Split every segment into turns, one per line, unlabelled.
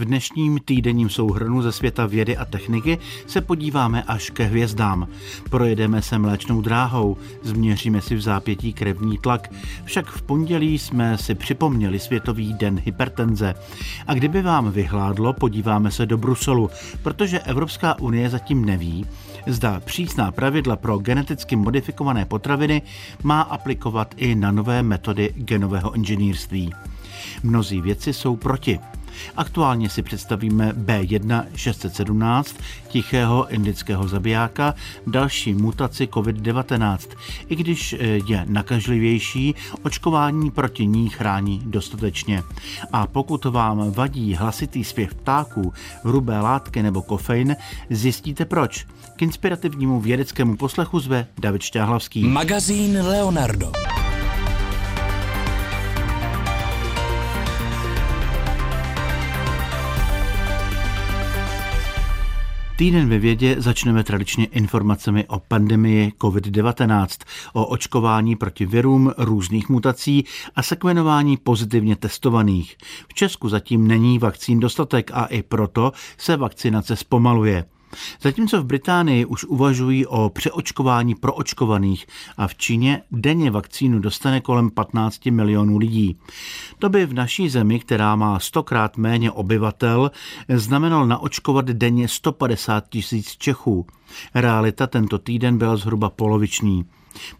V dnešním týdenním souhrnu ze světa vědy a techniky se podíváme až ke hvězdám. Projedeme se mléčnou dráhou, změříme si v zápětí krevní tlak, však v pondělí jsme si připomněli Světový den hypertenze. A kdyby vám vyhládlo, podíváme se do Bruselu, protože Evropská unie zatím neví, zda přísná pravidla pro geneticky modifikované potraviny má aplikovat i na nové metody genového inženýrství. Mnozí věci jsou proti. Aktuálně si představíme B1 617, tichého indického zabijáka, další mutaci COVID-19. I když eh, je nakažlivější, očkování proti ní chrání dostatečně. A pokud vám vadí hlasitý zpěv ptáků, hrubé látky nebo kofein, zjistíte proč. K inspirativnímu vědeckému poslechu zve David Šťáhlavský.
Magazín Leonardo.
Týden ve vědě začneme tradičně informacemi o pandemii COVID-19, o očkování proti virům různých mutací a sekvenování pozitivně testovaných. V Česku zatím není vakcín dostatek a i proto se vakcinace zpomaluje. Zatímco v Británii už uvažují o přeočkování proočkovaných a v Číně denně vakcínu dostane kolem 15 milionů lidí. To by v naší zemi, která má stokrát méně obyvatel, znamenalo naočkovat denně 150 tisíc Čechů. Realita tento týden byla zhruba poloviční.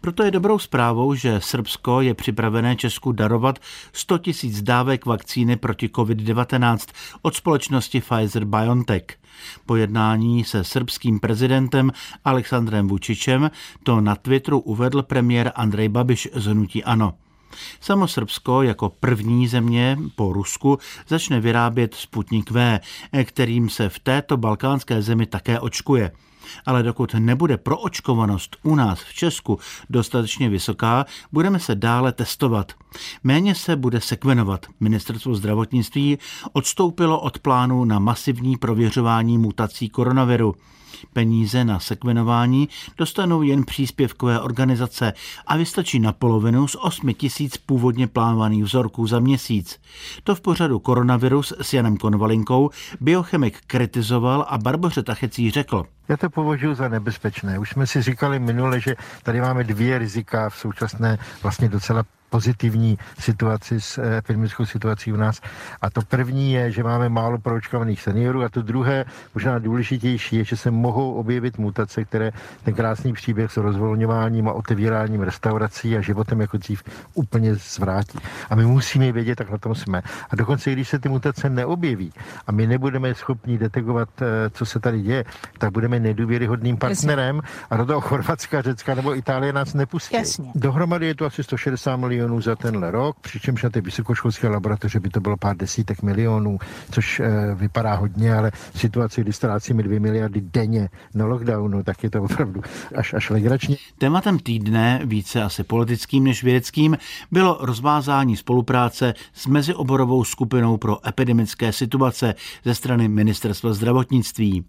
Proto je dobrou zprávou, že Srbsko je připravené Česku darovat 100 tisíc dávek vakcíny proti COVID-19 od společnosti Pfizer-BioNTech. Po jednání se srbským prezidentem Alexandrem Vučičem to na Twitteru uvedl premiér Andrej Babiš z Hnutí Ano. Samo Srbsko jako první země po Rusku začne vyrábět Sputnik V, kterým se v této balkánské zemi také očkuje ale dokud nebude proočkovanost u nás v Česku dostatečně vysoká, budeme se dále testovat. Méně se bude sekvenovat. Ministerstvo zdravotnictví odstoupilo od plánu na masivní prověřování mutací koronaviru. Peníze na sekvenování dostanou jen příspěvkové organizace a vystačí na polovinu z 8 tisíc původně plánovaných vzorků za měsíc. To v pořadu Koronavirus s Janem Konvalinkou biochemik kritizoval a Barboře Tachecí řekl.
Já to považuji za nebezpečné. Už jsme si říkali minule, že tady máme dvě rizika v současné vlastně docela pozitivní situaci s eh, epidemickou situací u nás. A to první je, že máme málo proočkovaných seniorů a to druhé, možná důležitější, je, že se mohou objevit mutace, které ten krásný příběh s rozvolňováním a otevíráním restaurací a životem jako dřív úplně zvrátí. A my musíme vědět, tak na tom jsme. A dokonce, když se ty mutace neobjeví a my nebudeme schopni detekovat, eh, co se tady děje, tak budeme nedůvěryhodným partnerem a do toho Chorvatska, Řecka nebo Itálie nás nepustí. Jasně. Dohromady je to asi 160 milionů milionů za tenhle rok, přičemž na ty vysokoškolské laboratoře by to bylo pár desítek milionů, což e, vypadá hodně, ale v situaci, kdy ztrácíme dvě miliardy denně na lockdownu, tak je to opravdu až, až legrační.
Tématem týdne, více asi politickým než vědeckým, bylo rozvázání spolupráce s mezioborovou skupinou pro epidemické situace ze strany Ministerstva zdravotnictví.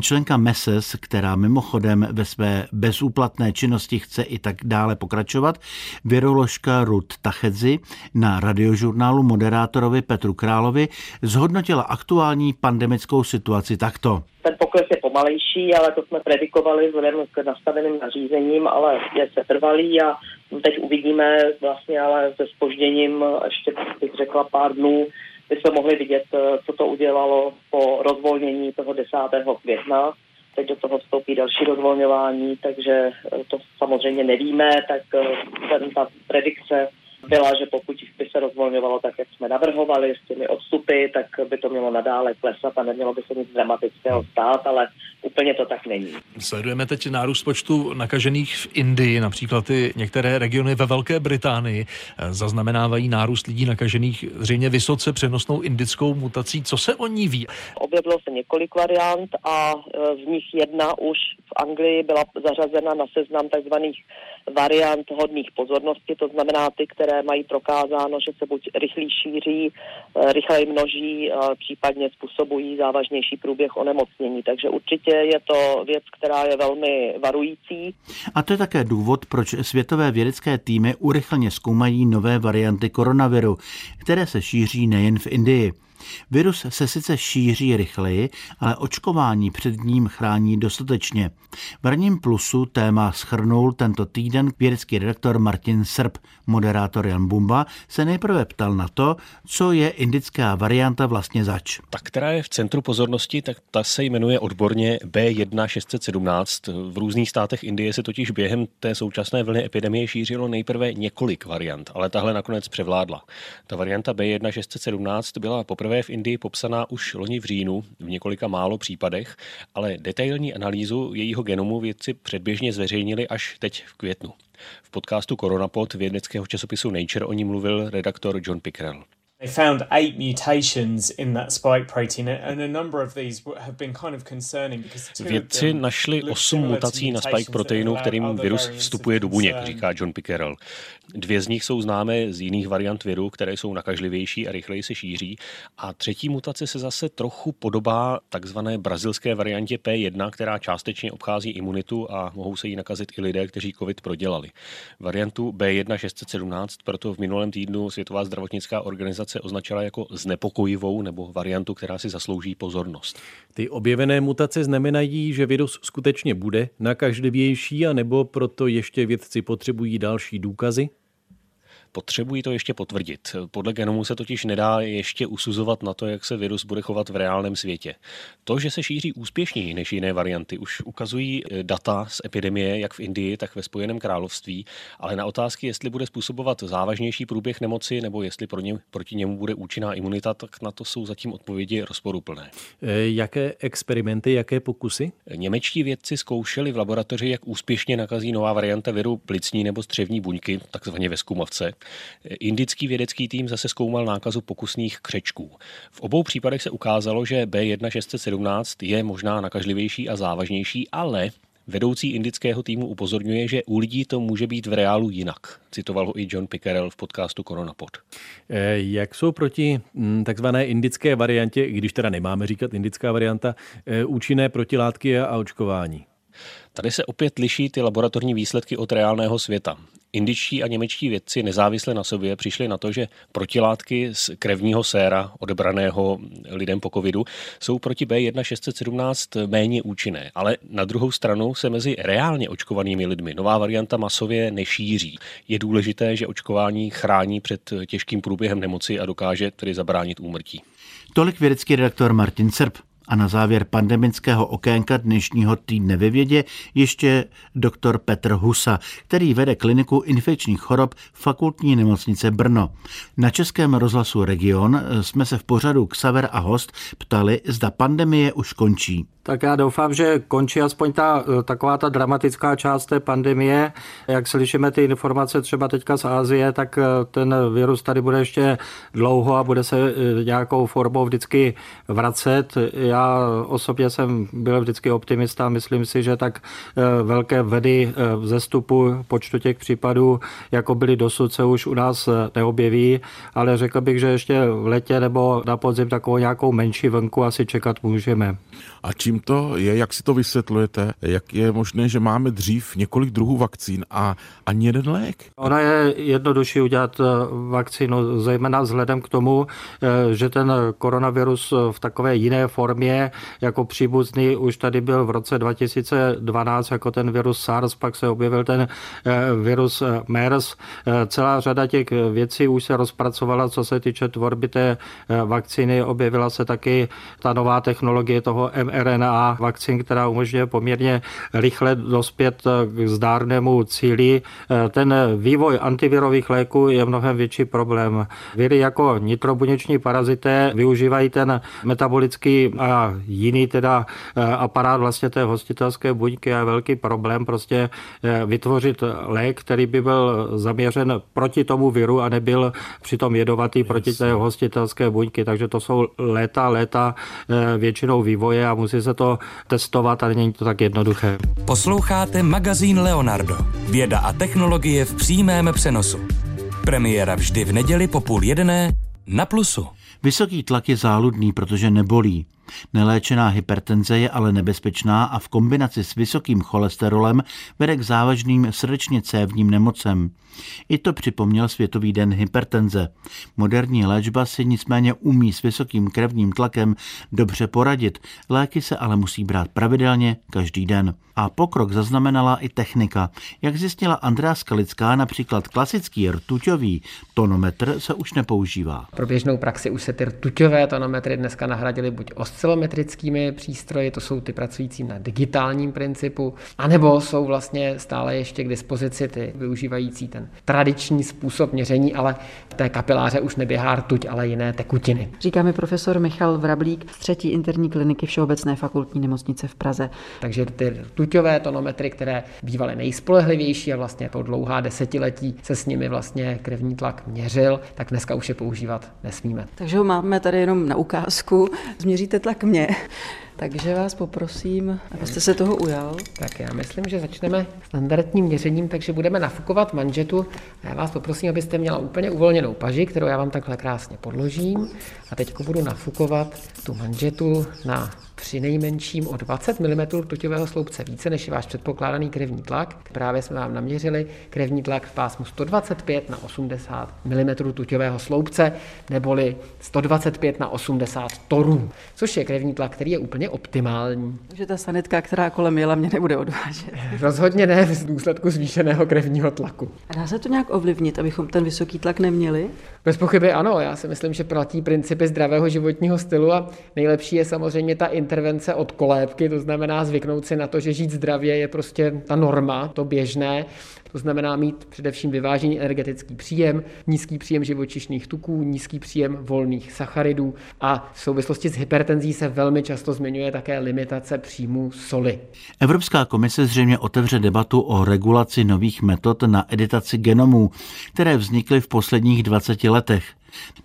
Členka MESES, která mimochodem ve své bezúplatné činnosti chce i tak dále pokračovat, viroložka Ruth Tachedzi na radiožurnálu moderátorovi Petru Královi zhodnotila aktuální pandemickou situaci takto.
Ten pokles je pomalejší, ale to jsme predikovali vzhledem k nastaveným nařízením, ale je setrvalý a teď uvidíme vlastně ale se spožděním, ještě bych řekla pár dnů, by jsme mohli vidět, eh, co to udělalo po rozvolnění toho 10. května. Teď do toho vstoupí další rozvolňování, takže eh, to samozřejmě nevíme, tak eh, ten, ta predikce byla, že pokud by se rozvolňovalo tak, jak jsme navrhovali s těmi odstupy, tak by to mělo nadále klesat a nemělo by se nic dramatického stát, ale úplně to tak není.
Sledujeme teď nárůst počtu nakažených v Indii, například i některé regiony ve Velké Británii zaznamenávají nárůst lidí nakažených zřejmě vysoce přenosnou indickou mutací. Co se o ní ví?
Objevilo se několik variant a e, z nich jedna už v Anglii byla zařazena na seznam takzvaných variant hodných pozornosti, to znamená ty, které mají prokázáno, že se buď rychlí šíří, eh, rychleji množí, případně způsobují závažnější průběh onemocnění. Takže určitě je to věc, která je velmi varující.
A to je také důvod, proč světové vědecké týmy urychleně zkoumají nové varianty koronaviru, které se šíří nejen v Indii. Virus se sice šíří rychleji, ale očkování před ním chrání dostatečně. V Raním plusu téma schrnul tento týden vědecký redaktor Martin Srb. Moderátor Jan Bumba se nejprve ptal na to, co je indická varianta vlastně zač.
Ta, která je v centru pozornosti, tak ta se jmenuje odborně B1617. V různých státech Indie se totiž během té současné vlny epidemie šířilo nejprve několik variant, ale tahle nakonec převládla. Ta varianta B1617 byla poprvé v Indii popsaná už loni v říjnu v několika málo případech, ale detailní analýzu jejího genomu vědci předběžně zveřejnili až teď v květnu. V podcastu Coronapod vědeckého časopisu Nature o ní mluvil redaktor John Pickrell. They found eight mutations in that spike protein and a number of these have been kind of concerning because Vědci našli osm mutací na spike proteinu, kterým virus vstupuje do buněk, říká John Pickerel. Dvě z nich jsou známé z jiných variant viru, které jsou nakažlivější a rychleji se šíří. A třetí mutace se zase trochu podobá takzvané brazilské variantě P1, která částečně obchází imunitu a mohou se jí nakazit i lidé, kteří COVID prodělali. Variantu B1617 proto v minulém týdnu Světová zdravotnická organizace se označila jako znepokojivou nebo variantu, která si zaslouží pozornost.
Ty objevené mutace znamenají, že virus skutečně bude nakažlivější, a nebo proto ještě vědci potřebují další důkazy?
Potřebují to ještě potvrdit. Podle genomu se totiž nedá ještě usuzovat na to, jak se virus bude chovat v reálném světě. To, že se šíří úspěšněji než jiné varianty, už ukazují eh, data z epidemie jak v Indii, tak ve Spojeném království, ale na otázky, jestli bude způsobovat závažnější průběh nemoci nebo jestli pro ně, proti němu bude účinná imunita, tak na to jsou zatím odpovědi rozporuplné.
E, jaké experimenty, jaké pokusy?
Němečtí vědci zkoušeli v laboratoři, jak úspěšně nakazí nová varianta viru plicní nebo střevní buňky, takzvaně ve zkumavce. Indický vědecký tým zase zkoumal nákazu pokusných křečků. V obou případech se ukázalo, že B1617 je možná nakažlivější a závažnější, ale Vedoucí indického týmu upozorňuje, že u lidí to může být v reálu jinak. Citoval ho i John Pickerel v podcastu Coronapod.
Eh, jak jsou proti hm, takzvané indické variantě, když teda nemáme říkat indická varianta, eh, účinné protilátky a očkování?
Tady se opět liší ty laboratorní výsledky od reálného světa. Indičtí a němečtí vědci nezávisle na sobě přišli na to, že protilátky z krevního séra odebraného lidem po covidu jsou proti B1617 méně účinné, ale na druhou stranu se mezi reálně očkovanými lidmi nová varianta masově nešíří. Je důležité, že očkování chrání před těžkým průběhem nemoci a dokáže tedy zabránit úmrtí.
Tolik vědecký redaktor Martin Serb. A na závěr pandemického okénka dnešního týdne ve vědě ještě doktor Petr Husa, který vede kliniku infekčních chorob fakultní nemocnice Brno. Na českém rozhlasu Region jsme se v pořadu Xaver a host ptali, zda pandemie už končí.
Tak já doufám, že končí aspoň ta taková ta dramatická část té pandemie. Jak slyšíme ty informace třeba teďka z Ázie, tak ten virus tady bude ještě dlouho a bude se nějakou formou vždycky vracet. Já osobně jsem byl vždycky optimista. Myslím si, že tak eh, velké vedy eh, v zestupu počtu těch případů, jako byly dosud, se už u nás eh, neobjeví, ale řekl bych, že ještě v letě nebo na podzim takovou nějakou menší vlnku asi čekat můžeme.
A čím to je, jak si to vysvětlujete? Jak je možné, že máme dřív několik druhů vakcín a ani jeden lék?
Ona je jednodušší udělat vakcínu, zejména vzhledem k tomu, že ten koronavirus v takové jiné formě jako příbuzný už tady byl v roce 2012 jako ten virus SARS, pak se objevil ten eh, virus eh, MERS. Eh, celá řada těch věcí už se rozpracovala, co se týče tvorby té vakcíny. Objevila se taky ta nová technologie toho mRNA vakcín, která umožňuje poměrně rychle dospět k zdárnému cíli. Ten vývoj antivirových léků je mnohem větší problém. Viry jako nitrobuněční parazité využívají ten metabolický a jiný teda eh, aparát vlastně té hostitelské buňky je velký problém prostě eh, vytvořit lék, který by byl zaměřen proti tomu viru a nebyl přitom jedovatý proti té hostitelské buňky. Takže to jsou léta, léta eh, většinou vývoje a musí se to testovat a není to tak jednoduché.
Posloucháte magazín Leonardo. Věda a technologie v přímém přenosu. Premiéra vždy v neděli po půl jedné na Plusu.
Vysoký tlak je záludný, protože nebolí. Neléčená hypertenze je ale nebezpečná a v kombinaci s vysokým cholesterolem vede k závažným srdečně cévním nemocem. I to připomněl Světový den hypertenze. Moderní léčba si nicméně umí s vysokým krevním tlakem dobře poradit, léky se ale musí brát pravidelně každý den. A pokrok zaznamenala i technika. Jak zjistila Andrea Skalická, například klasický rtuťový tonometr se už nepoužívá.
Pro běžnou praxi už se ty rtuťové tonometry dneska nahradily buď oscilometrickými přístroji, to jsou ty pracující na digitálním principu, anebo jsou vlastně stále ještě k dispozici ty využívající ten tradiční způsob měření, ale v té kapiláře už neběhá rtuť, ale jiné tekutiny.
Říká mi profesor Michal Vrablík z třetí interní kliniky Všeobecné fakultní nemocnice v Praze.
Takže ty rtuťové tonometry, které bývaly nejspolehlivější a vlastně po dlouhá desetiletí se s nimi vlastně krevní tlak měřil, tak dneska už je používat nesmíme.
Takže ho máme tady jenom na ukázku. Změříte tlak mě. Takže vás poprosím, abyste se toho ujal.
Tak já myslím, že začneme standardním měřením, takže budeme nafukovat manžetu. A já vás poprosím, abyste měla úplně uvolněnou paži, kterou já vám takhle krásně podložím. A teď budu nafukovat tu manžetu na při nejmenším o 20 mm tuťového sloupce více, než je váš předpokládaný krevní tlak. Právě jsme vám naměřili krevní tlak v pásmu 125 na 80 mm tuťového sloupce, neboli 125 na 80 torů, což je krevní tlak, který je úplně optimální.
Takže ta sanitka, která kolem jela, mě nebude odvážet.
Rozhodně ne v důsledku zvýšeného krevního tlaku.
A dá se to nějak ovlivnit, abychom ten vysoký tlak neměli?
Bez pochyby ano, já si myslím, že platí principy zdravého životního stylu a nejlepší je samozřejmě ta intervence od kolébky, to znamená zvyknout si na to, že žít zdravě je prostě ta norma, to běžné. To znamená mít především vyvážený energetický příjem, nízký příjem živočišných tuků, nízký příjem volných sacharidů a v souvislosti s hypertenzí se velmi často zmiňuje také limitace příjmu soli.
Evropská komise zřejmě otevře debatu o regulaci nových metod na editaci genomů, které vznikly v posledních 20 letech.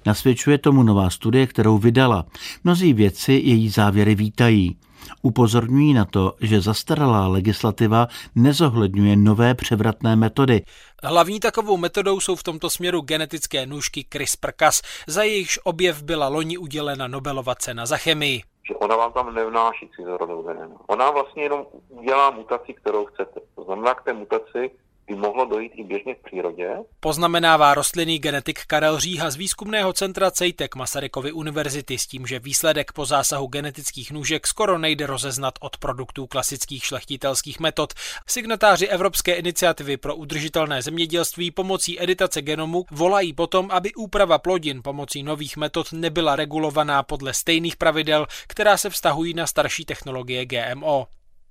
Nasvědčuje tomu nová studie, kterou vydala. Mnozí vědci její závěry vítají. Upozorňují na to, že zastaralá legislativa nezohledňuje nové převratné metody.
Hlavní takovou metodou jsou v tomto směru genetické nůžky CRISPR-Cas, za jejichž objev byla loni udělena Nobelova cena za chemii
že ona vám tam nevnáší cizorodou DNA. Ona vlastně jenom udělá mutaci, kterou chcete. To znamená, k té mutaci by mohlo dojít i běžně v přírodě.
Poznamenává rostlinný genetik Karel Říha z výzkumného centra CEJTEK Masarykovy univerzity s tím, že výsledek po zásahu genetických nůžek skoro nejde rozeznat od produktů klasických šlechtitelských metod. Signatáři Evropské iniciativy pro udržitelné zemědělství pomocí editace genomu volají potom, aby úprava plodin pomocí nových metod nebyla regulovaná podle stejných pravidel, která se vztahují na starší technologie GMO.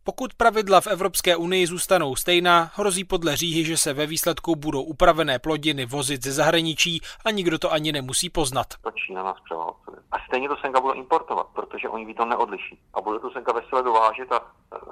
Pokud pravidla v Evropské unii zůstanou stejná, hrozí podle říhy, že se ve výsledku budou upravené plodiny vozit ze zahraničí a nikdo to ani nemusí poznat.
To Čína nás převálcuje. A stejně to senka budou importovat, protože oni to neodliší. A bude to senka vesele dovážet a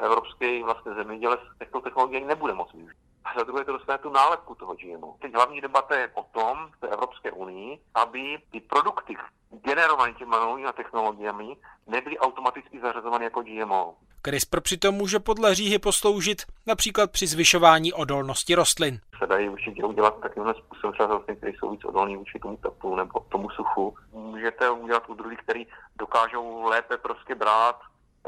evropský vlastně zemědělec těchto technologií nebude moc využít. A za druhé to dostane tu nálepku toho GMO. Teď hlavní debata je o tom v Evropské unii, aby ty produkty generované těmi novými technologiemi nebyly automaticky zařazovány jako GMO.
CRISPR přitom může podle říhy posloužit například při zvyšování odolnosti rostlin.
Se dají určitě udělat takovýmhle způsobem třeba rostliny, které jsou víc odolné vůči tomu teplu nebo tomu suchu. Můžete udělat u druhých, který dokážou lépe prostě brát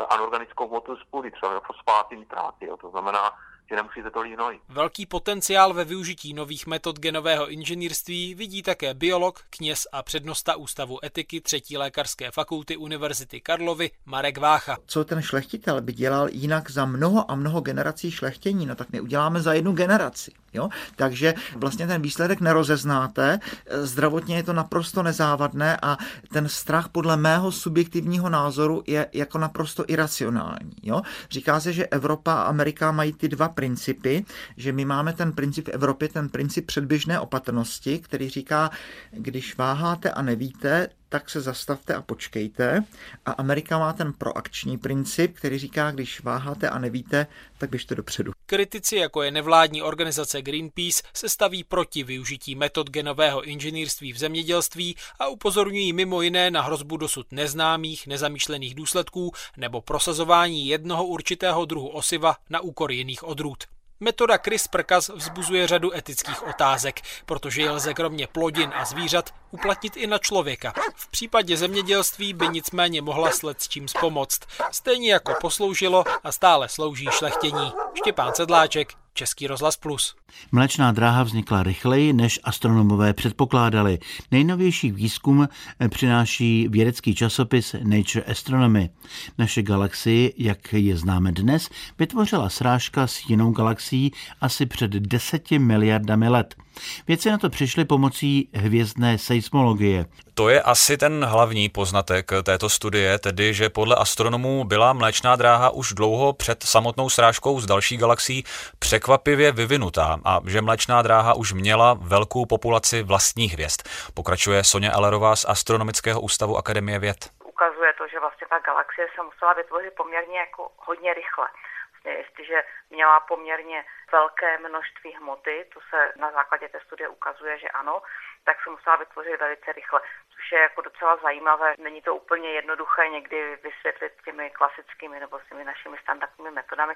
anorganickou hmotu z půdy, třeba fosfáty, nitráty. To znamená, že nemusíte to hnojit.
Velký potenciál ve využití nových metod genového inženýrství vidí také biolog, kněz a přednosta Ústavu etiky třetí lékařské fakulty Univerzity Karlovy Marek Vácha.
Co ten šlechtitel by dělal jinak za mnoho a mnoho generací šlechtění, no tak neuděláme za jednu generaci. Jo? Takže vlastně ten výsledek nerozeznáte, zdravotně je to naprosto nezávadné a ten strach podle mého subjektivního názoru je jako naprosto iracionální. Jo? Říká se, že Evropa a Amerika mají ty dva principy, že my máme ten princip v Evropě, ten princip předběžné opatrnosti, který říká, když váháte a nevíte, tak se zastavte a počkejte. A Amerika má ten proakční princip, který říká, když váháte a nevíte, tak běžte dopředu.
Kritici, jako je nevládní organizace Greenpeace, se staví proti využití metod genového inženýrství v zemědělství a upozorňují mimo jiné na hrozbu dosud neznámých, nezamýšlených důsledků nebo prosazování jednoho určitého druhu osiva na úkor jiných odrůd. Metoda CRISPR-Cas vzbuzuje řadu etických otázek, protože je lze kromě plodin a zvířat uplatnit i na člověka. V případě zemědělství by nicméně mohla sled s čím pomoct. Stejně jako posloužilo a stále slouží šlechtění. Štěpán Sedláček, Český rozhlas Plus.
Mlečná dráha vznikla rychleji, než astronomové předpokládali. Nejnovější výzkum přináší vědecký časopis Nature Astronomy. Naše galaxii, jak je známe dnes, vytvořila srážka s jinou galaxií asi před deseti miliardami let. Věci na to přišly pomocí hvězdné seismologie.
To je asi ten hlavní poznatek této studie, tedy že podle astronomů byla Mléčná dráha už dlouho před samotnou srážkou z další galaxií překvapivě vyvinutá a že Mléčná dráha už měla velkou populaci vlastních hvězd. Pokračuje Sonja Ellerová z Astronomického ústavu Akademie věd.
Ukazuje to, že vlastně ta galaxie se musela vytvořit poměrně jako hodně rychle. Vlastně jestliže měla poměrně velké množství hmoty, to se na základě té studie ukazuje, že ano, tak se musela vytvořit velice rychle což je jako docela zajímavé. Není to úplně jednoduché někdy vysvětlit těmi klasickými nebo těmi našimi standardními metodami.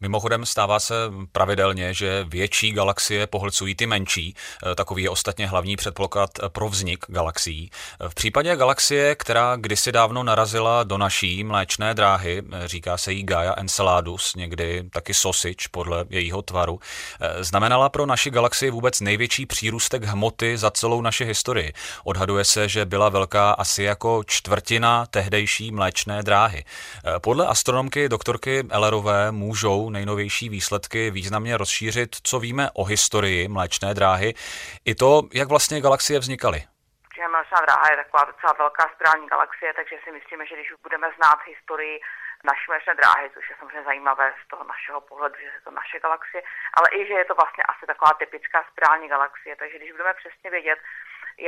Mimochodem stává se pravidelně, že větší galaxie pohlcují ty menší. E, takový je ostatně hlavní předpoklad pro vznik galaxií. V případě galaxie, která kdysi dávno narazila do naší mléčné dráhy, e, říká se jí Gaia Enceladus, někdy taky Sosič podle jejího tvaru, e, znamenala pro naši galaxii vůbec největší přírůstek hmoty za celou naši historii. Odhaduje se, že byla velká asi jako čtvrtina tehdejší mléčné dráhy. Podle astronomky doktorky Ellerové můžou nejnovější výsledky významně rozšířit, co víme o historii Mléčné dráhy, i to, jak vlastně galaxie vznikaly.
Mléčná dráha je taková docela velká spirální galaxie, takže si myslíme, že když budeme znát historii naší mléčné dráhy, což je samozřejmě zajímavé z toho našeho pohledu, že je to naše galaxie, ale i, že je to vlastně asi taková typická spirální galaxie, takže když budeme přesně vědět,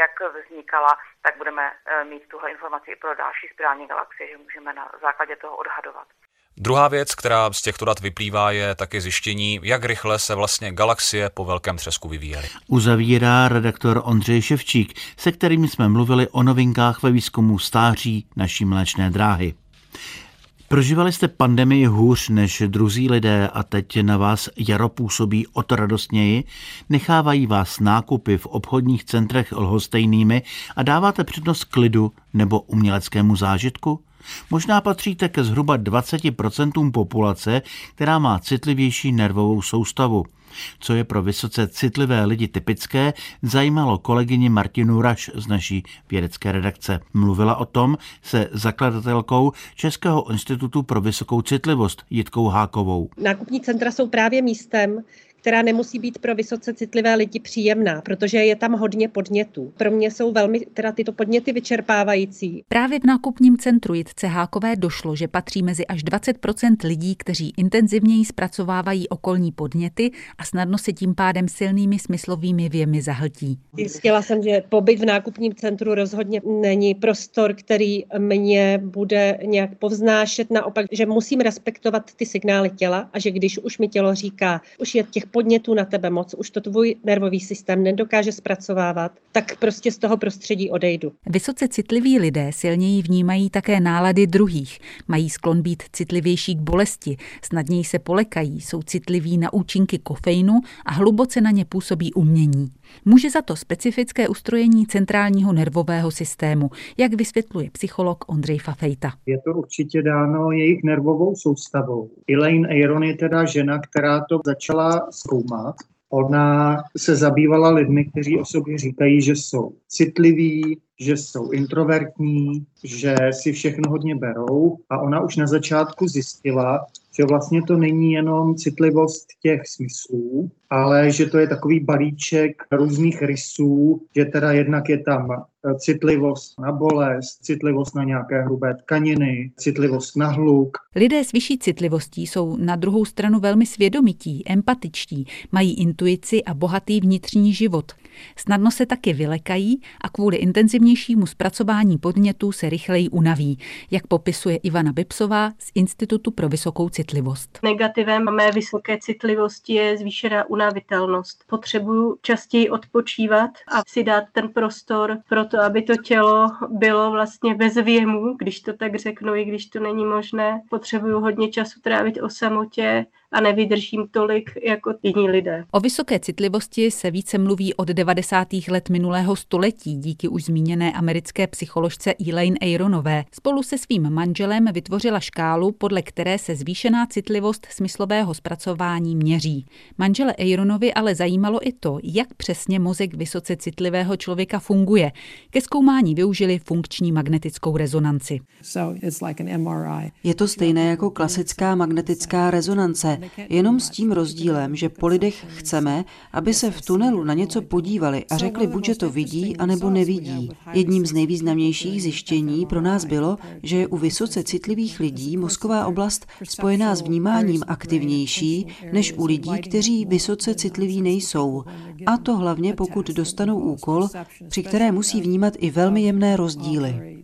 jak vznikala, tak budeme eh, mít tuhle informaci i pro další spirální galaxie, že můžeme na základě toho odhadovat.
Druhá věc, která z těchto dat vyplývá, je taky zjištění, jak rychle se vlastně galaxie po velkém třesku vyvíjely.
Uzavírá redaktor Ondřej Ševčík, se kterým jsme mluvili o novinkách ve výzkumu stáří naší mléčné dráhy. Prožívali jste pandemii hůř než druzí lidé a teď na vás jaro působí o to radostněji? Nechávají vás nákupy v obchodních centrech lhostejnými a dáváte přednost klidu nebo uměleckému zážitku? Možná patříte ke zhruba 20% populace, která má citlivější nervovou soustavu. Co je pro vysoce citlivé lidi typické, zajímalo kolegyni Martinu Raš z naší vědecké redakce. Mluvila o tom se zakladatelkou Českého institutu pro vysokou citlivost Jitkou Hákovou.
Nákupní centra jsou právě místem, která nemusí být pro vysoce citlivé lidi příjemná, protože je tam hodně podnětů. Pro mě jsou velmi teda tyto podněty vyčerpávající.
Právě v nákupním centru Jitce Hákové došlo, že patří mezi až 20% lidí, kteří intenzivněji zpracovávají okolní podněty a snadno se tím pádem silnými smyslovými věmi zahltí.
Zjistila jsem, že pobyt v nákupním centru rozhodně není prostor, který mě bude nějak povznášet, naopak, že musím respektovat ty signály těla a že když už mi tělo říká, už je těch podnětů na tebe moc, už to tvůj nervový systém nedokáže zpracovávat, tak prostě z toho prostředí odejdu.
Vysoce citliví lidé silněji vnímají také nálady druhých, mají sklon být citlivější k bolesti, snadněji se polekají, jsou citliví na účinky kofeinu a hluboce na ně působí umění. Může za to specifické ustrojení centrálního nervového systému, jak vysvětluje psycholog Ondřej Fafejta.
Je to určitě dáno jejich nervovou soustavou. Elaine Aron je teda žena, která to začala zkoumat. Ona se zabývala lidmi, kteří o sobě říkají, že jsou citliví, že jsou introvertní, že si všechno hodně berou a ona už na začátku zjistila, že vlastně to není jenom citlivost těch smyslů, ale že to je takový balíček různých rysů, že teda jednak je tam citlivost na bolest, citlivost na nějaké hrubé tkaniny, citlivost na hluk.
Lidé s vyšší citlivostí jsou na druhou stranu velmi svědomití, empatičtí, mají intuici a bohatý vnitřní život. Snadno se taky vylekají a kvůli intenzivnějšímu zpracování podnětů se rychleji unaví, jak popisuje Ivana Bipsová z Institutu pro vysokou citlivost.
Negativem mé vysoké citlivosti je zvýšená unavitelnost. Potřebuju častěji odpočívat a si dát ten prostor pro to, aby to tělo bylo vlastně bez věmu, když to tak řeknu, i když to není možné. Potřebuju hodně času trávit o samotě, a nevydržím tolik jako jiní lidé.
O vysoké citlivosti se více mluví od 90. let minulého století díky už zmíněné americké psycholožce Elaine Aronové. Spolu se svým manželem vytvořila škálu, podle které se zvýšená citlivost smyslového zpracování měří. Manžele Aronovi ale zajímalo i to, jak přesně mozek vysoce citlivého člověka funguje. Ke zkoumání využili funkční magnetickou rezonanci.
Je to stejné jako klasická magnetická rezonance, jenom s tím rozdílem, že po lidech chceme, aby se v tunelu na něco podívali a řekli buď, že to vidí, anebo nevidí. Jedním z nejvýznamnějších zjištění pro nás bylo, že je u vysoce citlivých lidí mozková oblast spojená s vnímáním aktivnější než u lidí, kteří vysoce citliví nejsou. A to hlavně pokud dostanou úkol, při které musí vnímat i velmi jemné rozdíly.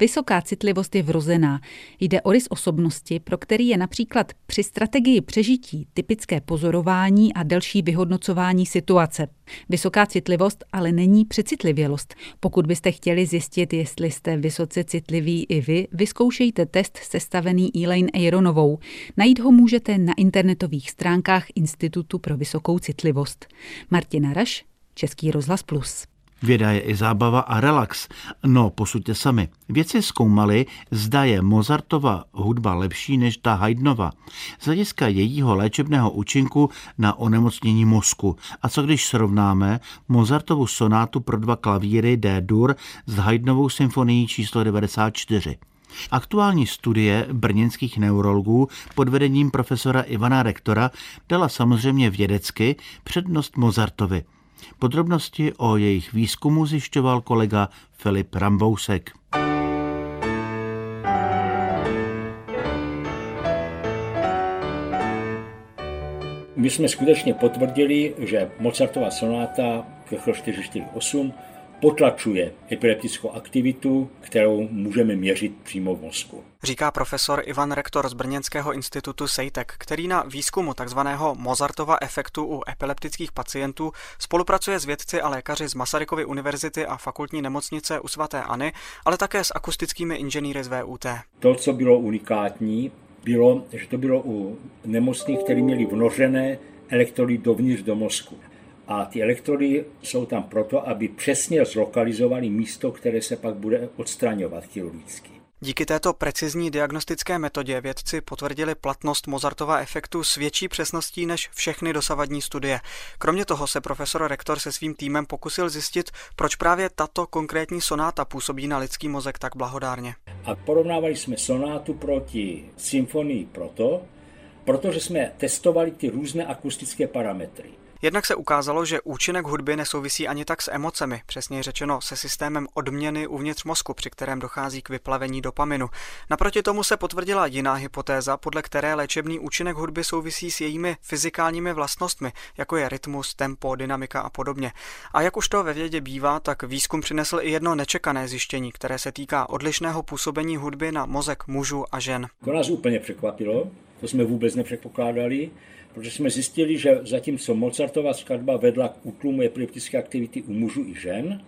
Vysoká citlivost je vrozená. Jde o rys osobnosti, pro který je například při strategii přežití typické pozorování a delší vyhodnocování situace. Vysoká citlivost ale není přecitlivělost. Pokud byste chtěli zjistit, jestli jste vysoce citliví i vy, vyzkoušejte test sestavený Elaine Aronovou. Najít ho můžete na internetových stránkách Institutu pro vysokou citlivost. Martina Raš, Český rozhlas Plus.
Věda je i zábava a relax. No, posuďte sami. Věci zkoumali, zda je Mozartova hudba lepší než ta Haydnova. Z hlediska jejího léčebného účinku na onemocnění mozku. A co když srovnáme Mozartovu sonátu pro dva klavíry D-dur s Haydnovou symfonií číslo 94? Aktuální studie brněnských neurologů pod vedením profesora Ivana Rektora dala samozřejmě vědecky přednost Mozartovi – Podrobnosti o jejich výzkumu zjišťoval kolega Filip Rambousek.
My jsme skutečně potvrdili, že Mozartova sonáta Köchel 448 potlačuje epileptickou aktivitu, kterou můžeme měřit přímo v mozku.
Říká profesor Ivan Rektor z Brněnského institutu Sejtek, který na výzkumu tzv. Mozartova efektu u epileptických pacientů spolupracuje s vědci a lékaři z Masarykovy univerzity a fakultní nemocnice u svatéAny, ale také s akustickými inženýry z VUT.
To, co bylo unikátní, bylo, že to bylo u nemocných, kteří měli vnořené elektrody dovnitř do mozku. A ty elektrody jsou tam proto, aby přesně zlokalizovali místo, které se pak bude odstraňovat chirurgicky.
Díky této precizní diagnostické metodě vědci potvrdili platnost Mozartova efektu s větší přesností než všechny dosavadní studie. Kromě toho se profesor Rektor se svým týmem pokusil zjistit, proč právě tato konkrétní sonáta působí na lidský mozek tak blahodárně.
A porovnávali jsme sonátu proti symfonii proto, protože jsme testovali ty různé akustické parametry.
Jednak se ukázalo, že účinek hudby nesouvisí ani tak s emocemi, přesněji řečeno se systémem odměny uvnitř mozku, při kterém dochází k vyplavení dopaminu. Naproti tomu se potvrdila jiná hypotéza, podle které léčebný účinek hudby souvisí s jejími fyzikálními vlastnostmi, jako je rytmus, tempo, dynamika a podobně. A jak už to ve vědě bývá, tak výzkum přinesl i jedno nečekané zjištění, které se týká odlišného působení hudby na mozek mužů a žen.
To nás úplně překvapilo, to jsme vůbec nepředpokládali protože jsme zjistili, že zatímco Mozartova skladba vedla k útlumu epileptické aktivity u mužů i žen,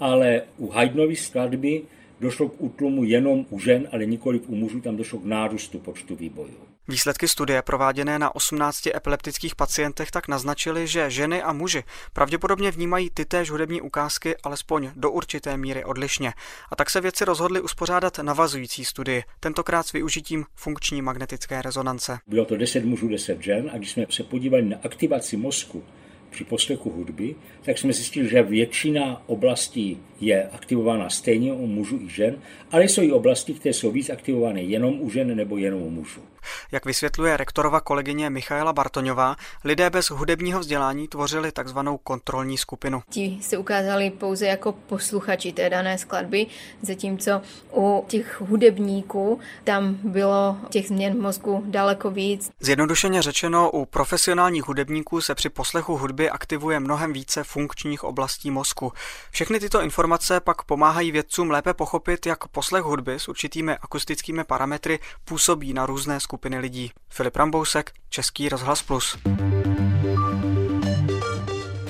ale u Haydnovy skladby došlo k útlumu jenom u žen, ale nikoli u mužů, tam došlo k nárůstu počtu výbojů.
Výsledky studie prováděné na 18 epileptických pacientech tak naznačily, že ženy a muži pravděpodobně vnímají ty též hudební ukázky alespoň do určité míry odlišně. A tak se vědci rozhodli uspořádat navazující studii, tentokrát s využitím funkční magnetické rezonance.
Bylo to 10 mužů, 10 žen a když jsme se podívali na aktivaci mozku při poslechu hudby, tak jsme zjistili, že většina oblastí je aktivována stejně u mužů i žen, ale jsou i oblasti, které jsou víc aktivované jenom u žen nebo jenom u mužů.
Jak vysvětluje rektorova kolegyně Michaela Bartoňová, lidé bez hudebního vzdělání tvořili takzvanou kontrolní skupinu.
Ti se ukázali pouze jako posluchači té dané skladby, zatímco u těch hudebníků tam bylo těch změn mozku daleko víc.
Zjednodušeně řečeno, u profesionálních hudebníků se při poslechu hudby aktivuje mnohem více funkčních oblastí mozku. Všechny tyto informace pak pomáhají vědcům lépe pochopit, jak poslech hudby s určitými akustickými parametry působí na různé skupiny skupiny lidí. Filip Rambousek, Český rozhlas Plus.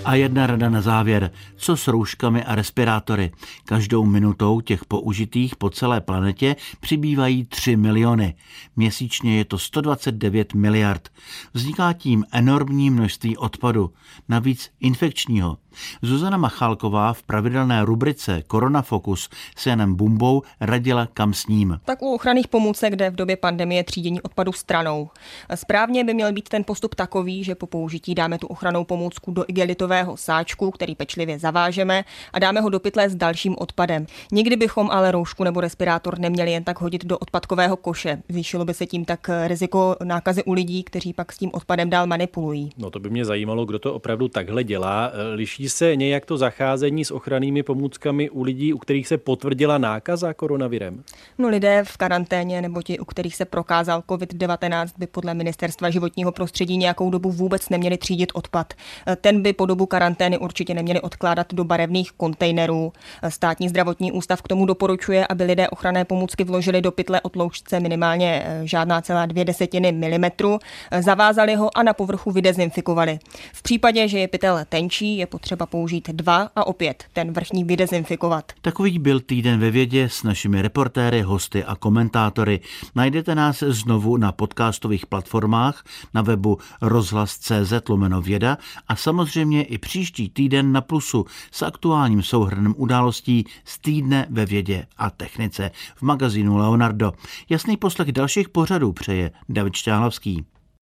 A jedna rada na závěr. Co s rouškami a respirátory? Každou minutou těch použitých po celé planetě přibývají 3 miliony. Měsíčně je to 129 miliard. Vzniká tím enormní množství odpadu, navíc infekčního. Zuzana Machálková v pravidelné rubrice Koronafokus s Janem Bumbou radila kam s ním.
Tak u ochranných pomůcek jde v době pandemie třídění odpadu stranou. Správně by měl být ten postup takový, že po použití dáme tu ochranou pomůcku do igelitového sáčku, který pečlivě zavážeme a dáme ho do pytle s dalším odpadem. Nikdy bychom ale roušku nebo respirátor neměli jen tak hodit do odpadkového koše. Zvýšilo by se tím tak riziko nákazy u lidí, kteří pak s tím odpadem dál manipulují.
No to by mě zajímalo, kdo to opravdu takhle dělá. Liší se nějak to zacházení s ochrannými pomůckami u lidí, u kterých se potvrdila nákaza koronavirem?
No lidé v karanténě nebo ti, u kterých se prokázal COVID-19, by podle ministerstva životního prostředí nějakou dobu vůbec neměli třídit odpad. Ten by po dobu karantény určitě neměli odkládat do barevných kontejnerů. Státní zdravotní ústav k tomu doporučuje, aby lidé ochranné pomůcky vložili do pytle o tloušťce minimálně eh, žádná celá dvě desetiny milimetru, zavázali ho a na povrchu vydezinfikovali. V případě, že je pytel tenčí, je potřeba použít dva a opět ten vrchní vydezinfikovat.
Takový byl týden ve vědě s našimi reportéry, hosty a komentátory. Najdete nás znovu na podcastových platformách, na webu rozhlas.cz lomeno věda a samozřejmě i příští týden na Plusu s aktuálním souhrnem událostí z týdne ve vědě a technice v magazínu Leonardo. Jasný poslech dalších pořadů přeje David Šťáhlavský.